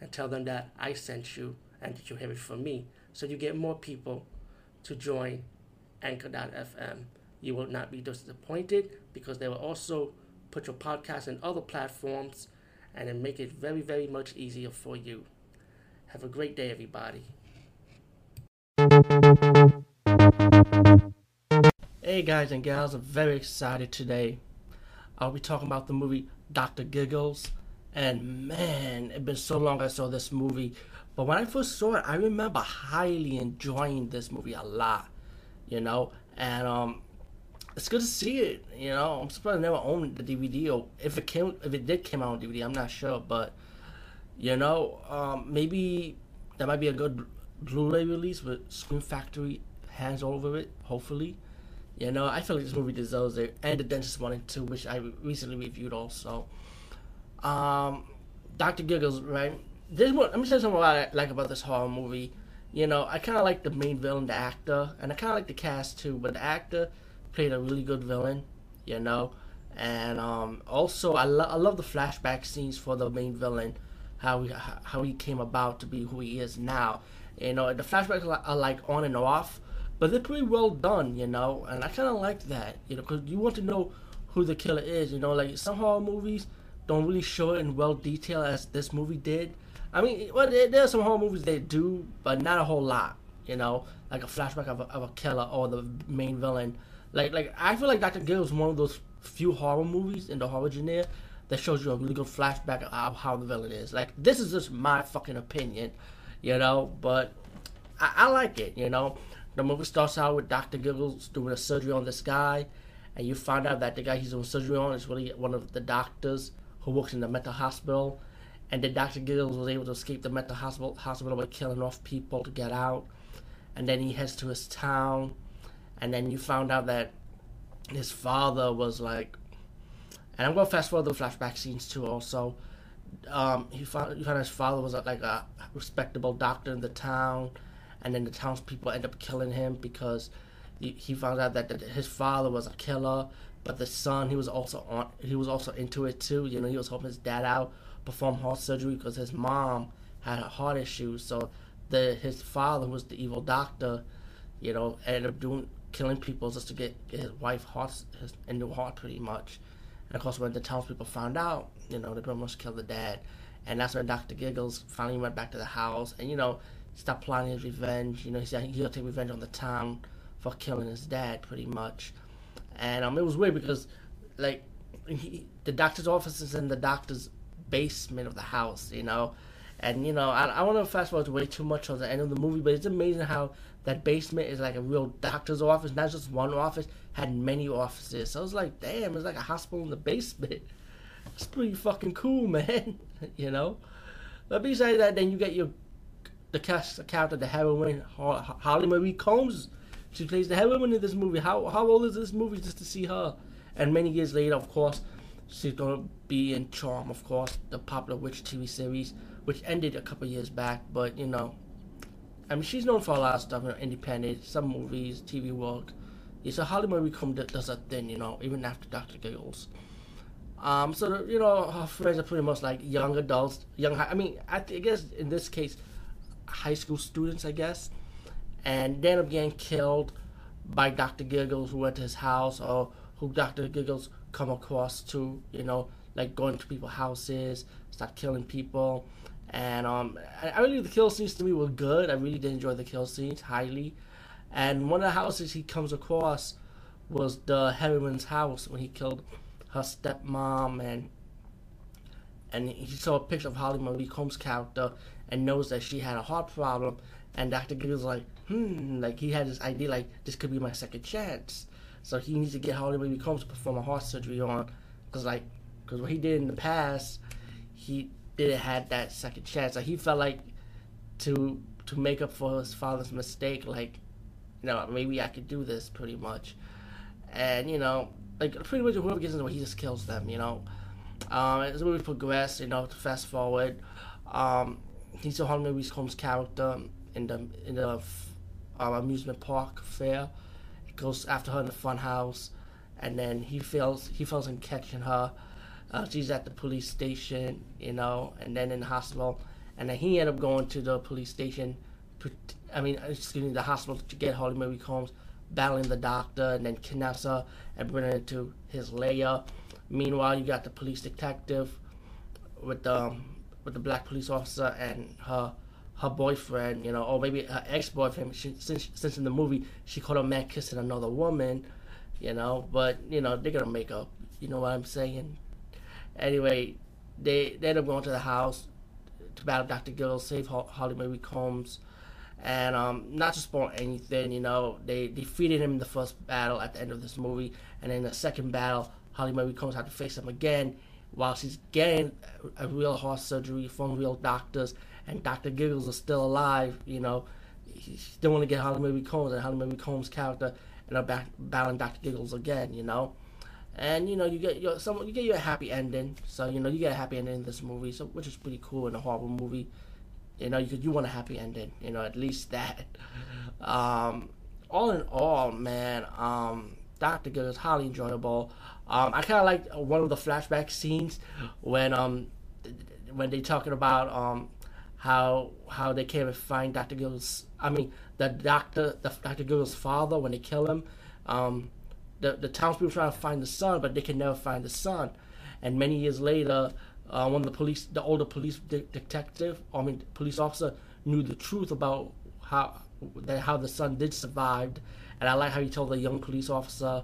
and tell them that I sent you and that you have it from me. So you get more people to join Anchor.fm. You will not be disappointed because they will also put your podcast in other platforms and then make it very, very much easier for you. Have a great day, everybody. Hey, guys and gals, I'm very excited today. I'll be talking about the movie Dr. Giggles. And man, it's been so long I saw this movie. But when I first saw it, I remember highly enjoying this movie a lot. You know, and um, it's good to see it. You know, I'm surprised I never owned the DVD, or if it came, if it did come out on DVD, I'm not sure. But you know, um, maybe that might be a good Blu-ray release with Scream Factory hands all over it. Hopefully, you know, I feel like this movie deserves it, and the Dentist one and two, which I recently reviewed also. Um, Doctor Giggles, right? This one, let me say something about I like about this horror movie. You know, I kind of like the main villain, the actor, and I kind of like the cast too. But the actor played a really good villain, you know. And um, also, I, lo- I love the flashback scenes for the main villain, how he how he came about to be who he is now. You know, the flashbacks are like on and off, but they're pretty well done, you know. And I kind of like that, you know, because you want to know who the killer is. You know, like some horror movies don't really show it in well detail as this movie did. I mean, well, there, are some horror movies they do, but not a whole lot. You know, like a flashback of a, of a killer or the main villain. Like, like I feel like Doctor Gill is one of those few horror movies in the horror genre that shows you a really good flashback of how the villain is. Like, this is just my fucking opinion, you know, but I, I like it. You know, the movie starts out with Doctor Giggles doing a surgery on this guy, and you find out that the guy he's doing surgery on is really one of the doctors who works in the mental hospital and then Dr. Giggles was able to escape the mental hospital, hospital by killing off people to get out. And then he heads to his town, and then you found out that his father was like, and I'm to fast forward the flashback scenes too. Also, um, he found he found his father was like a respectable doctor in the town, and then the townspeople end up killing him because he, found out that his father was a killer, but the son he was also on he was also into it too. You know, he was helping his dad out perform heart surgery because his mom had a heart issue. So the his father was the evil doctor, you know, ended up doing killing people just to get, get his wife heart his a new heart pretty much. And of course when the townspeople found out, you know, they pretty much killed the dad. And that's when Dr. Giggles finally went back to the house and, you know, stopped plotting his revenge. You know, he said he'll take revenge on the town for killing his dad pretty much. And um it was weird because like he, the doctor's office is in the doctor's basement of the house, you know. And you know, I, I want to fast forward way too much on the end of the movie, but it's amazing how that basement is like a real doctor's office, not just one office, had many offices. So I was like, damn, it's like a hospital in the basement. It's pretty fucking cool, man. you know. But besides that, then you get your the cast the character, the heroine, Holly Marie Combs. She plays the heroine in this movie. How how old is this movie just to see her? And many years later, of course, She's gonna be in Charm, of course, the popular witch TV series, which ended a couple years back. But you know, I mean, she's known for a lot of stuff, you know, independent, some movies, TV work. It's a Holly Marie Combs does that thing, you know, even after Doctor Giggles. Um, so the, you know, her friends are pretty much like young adults, young. I mean, I, I guess in this case, high school students, I guess, and they end up getting killed by Doctor Giggles, who went to his house, or who Doctor Giggles come across to, you know, like going to people's houses, start killing people. And um, I, I really the kill scenes to me were good. I really did enjoy the kill scenes highly. And one of the houses he comes across was the heroine's house when he killed her stepmom and and he saw a picture of Holly Marie Combs' character and knows that she had a heart problem. And Dr. Giggles was like, hmm, like he had this idea like this could be my second chance. So he needs to get Holly Marie Combs to perform a heart surgery on, because like, because what he did in the past, he didn't have that second chance. Like he felt like to to make up for his father's mistake. Like, you know, maybe I could do this pretty much. And you know, like pretty much whoever gets in the way, he just kills them. You know, um, as the movie you know, to fast forward, um, he's a Harley Combs character in the in the uh, amusement park fair. He goes after her in the fun house, and then he feels he feels in catching her. Uh, she's at the police station, you know, and then in the hospital, and then he ended up going to the police station. I mean, excuse me, the hospital to get Harley Mary Combs, battling the doctor, and then kidnaps her and bring her into his lair. Meanwhile, you got the police detective with the with the black police officer and her her boyfriend, you know, or maybe her ex boyfriend. Since since in the movie she caught a man kissing another woman, you know, but you know they're gonna make up. You know what I'm saying? Anyway, they they end up going to the house to battle Dr. Gill, save Holly Mary Combs, and um, not to spoil anything, you know, they defeated him in the first battle at the end of this movie, and in the second battle, Holly Mary Combs had to face him again while she's getting a real heart surgery from real doctors, and Dr. Giggles is still alive, you know. He still want to get Harley Mary Combs and Harley Mary Combs' character and are back battling Dr. Giggles again, you know and you know you get your some you get your happy ending. So you know you get a happy ending in this movie, so which is pretty cool in a horror movie. You know you you want a happy ending. You know at least that. Um, all in all, man, um, Doctor Good is highly enjoyable. Um, I kind of like one of the flashback scenes when um when they talking about um how how they came and find Doctor Gill's I mean the doctor the Doctor Gill's father when they kill him. Um, the, the townspeople trying to find the son, but they can never find the son. And many years later, uh, one of the police, the older police de- detective, I mean police officer, knew the truth about how that how the son did survive. And I like how he told the young police officer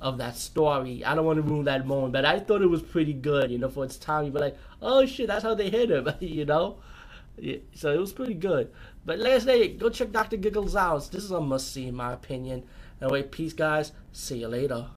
of that story. I don't want to ruin that moment, but I thought it was pretty good. You know, for its time, you'd be like, "Oh shit, that's how they hit him." you know. Yeah, so it was pretty good. But last day, go check Dr. Giggles out. This is a must see, in my opinion. Anyway, peace, guys. See you later.